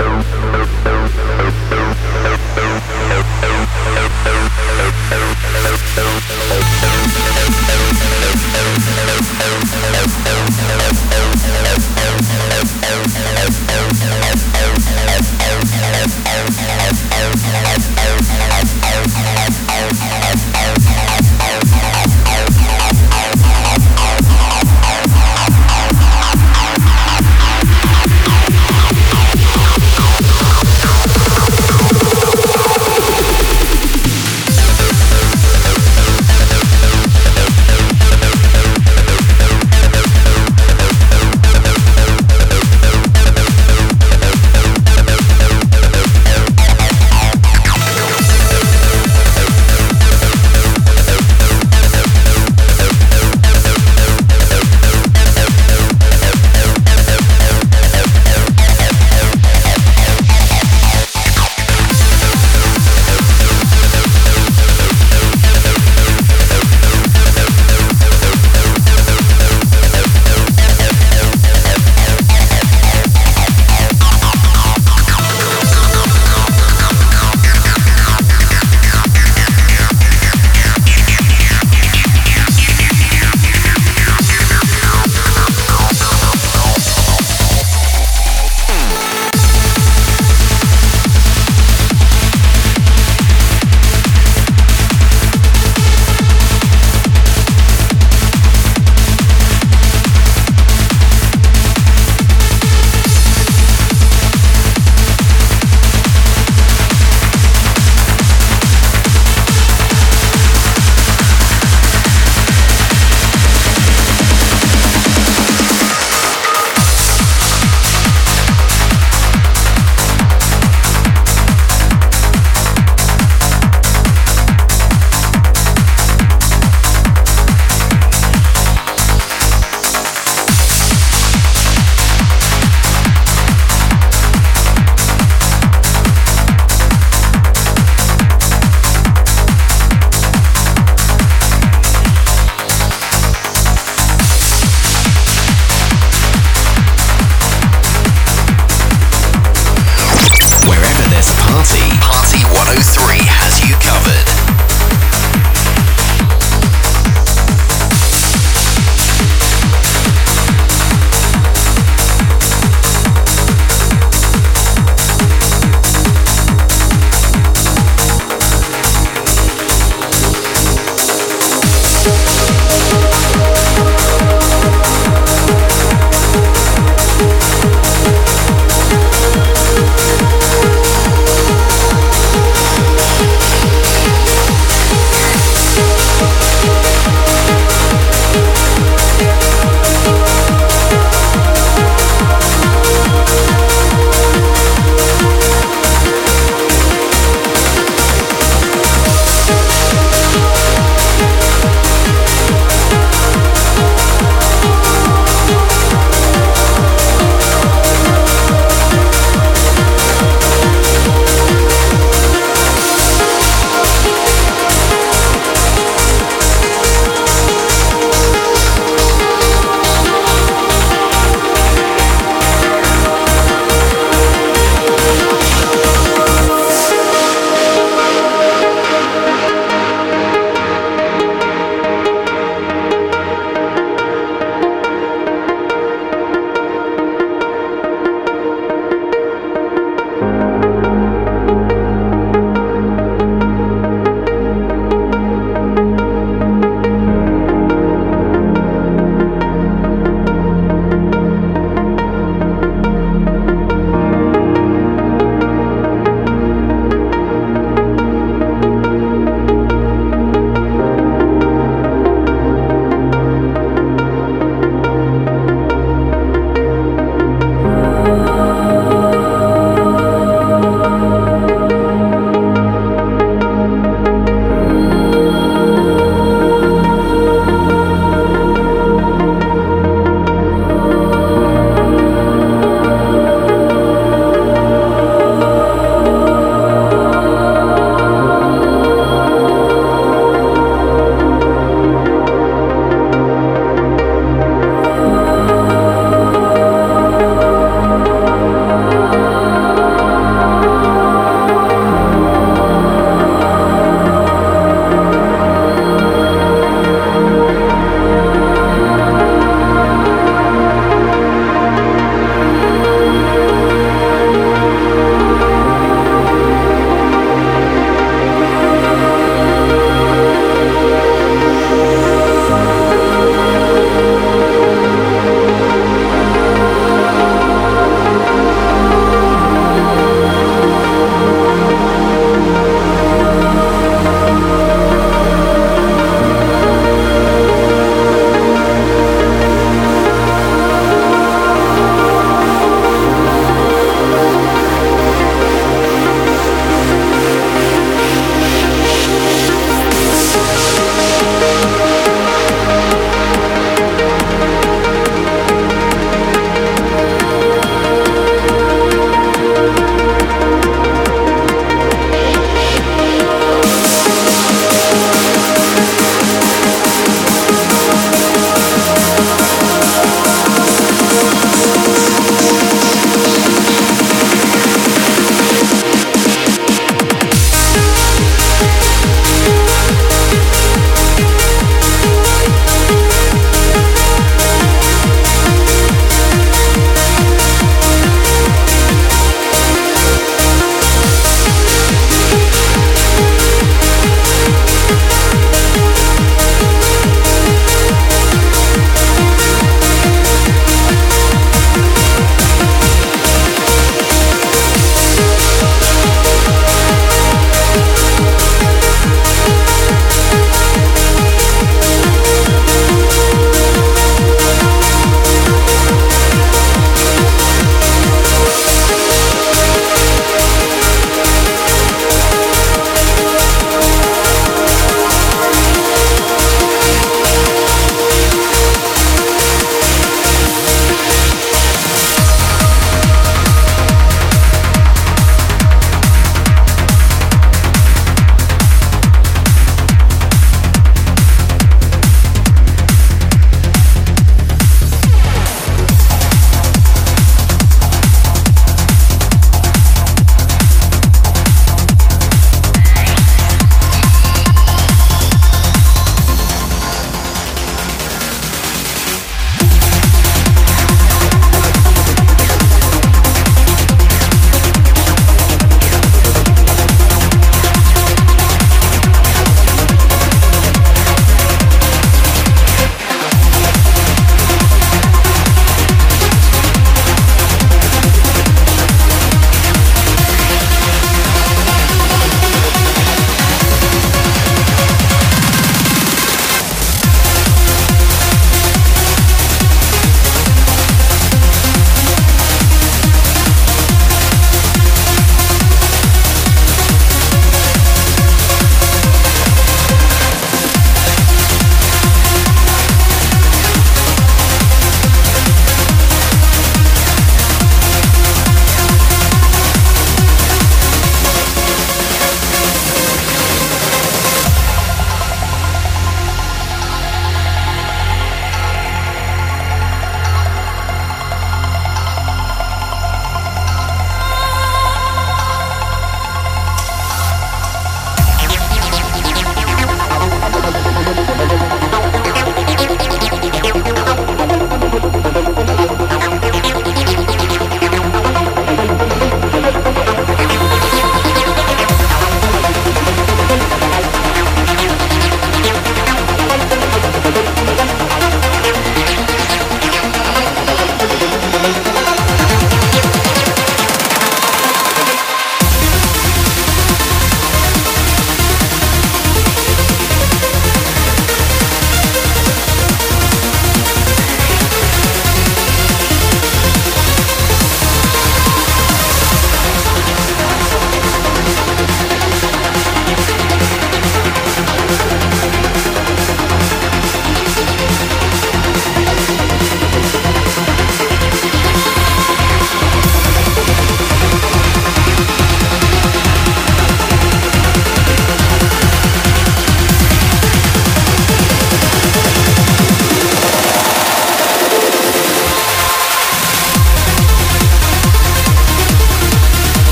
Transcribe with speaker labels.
Speaker 1: Thank you.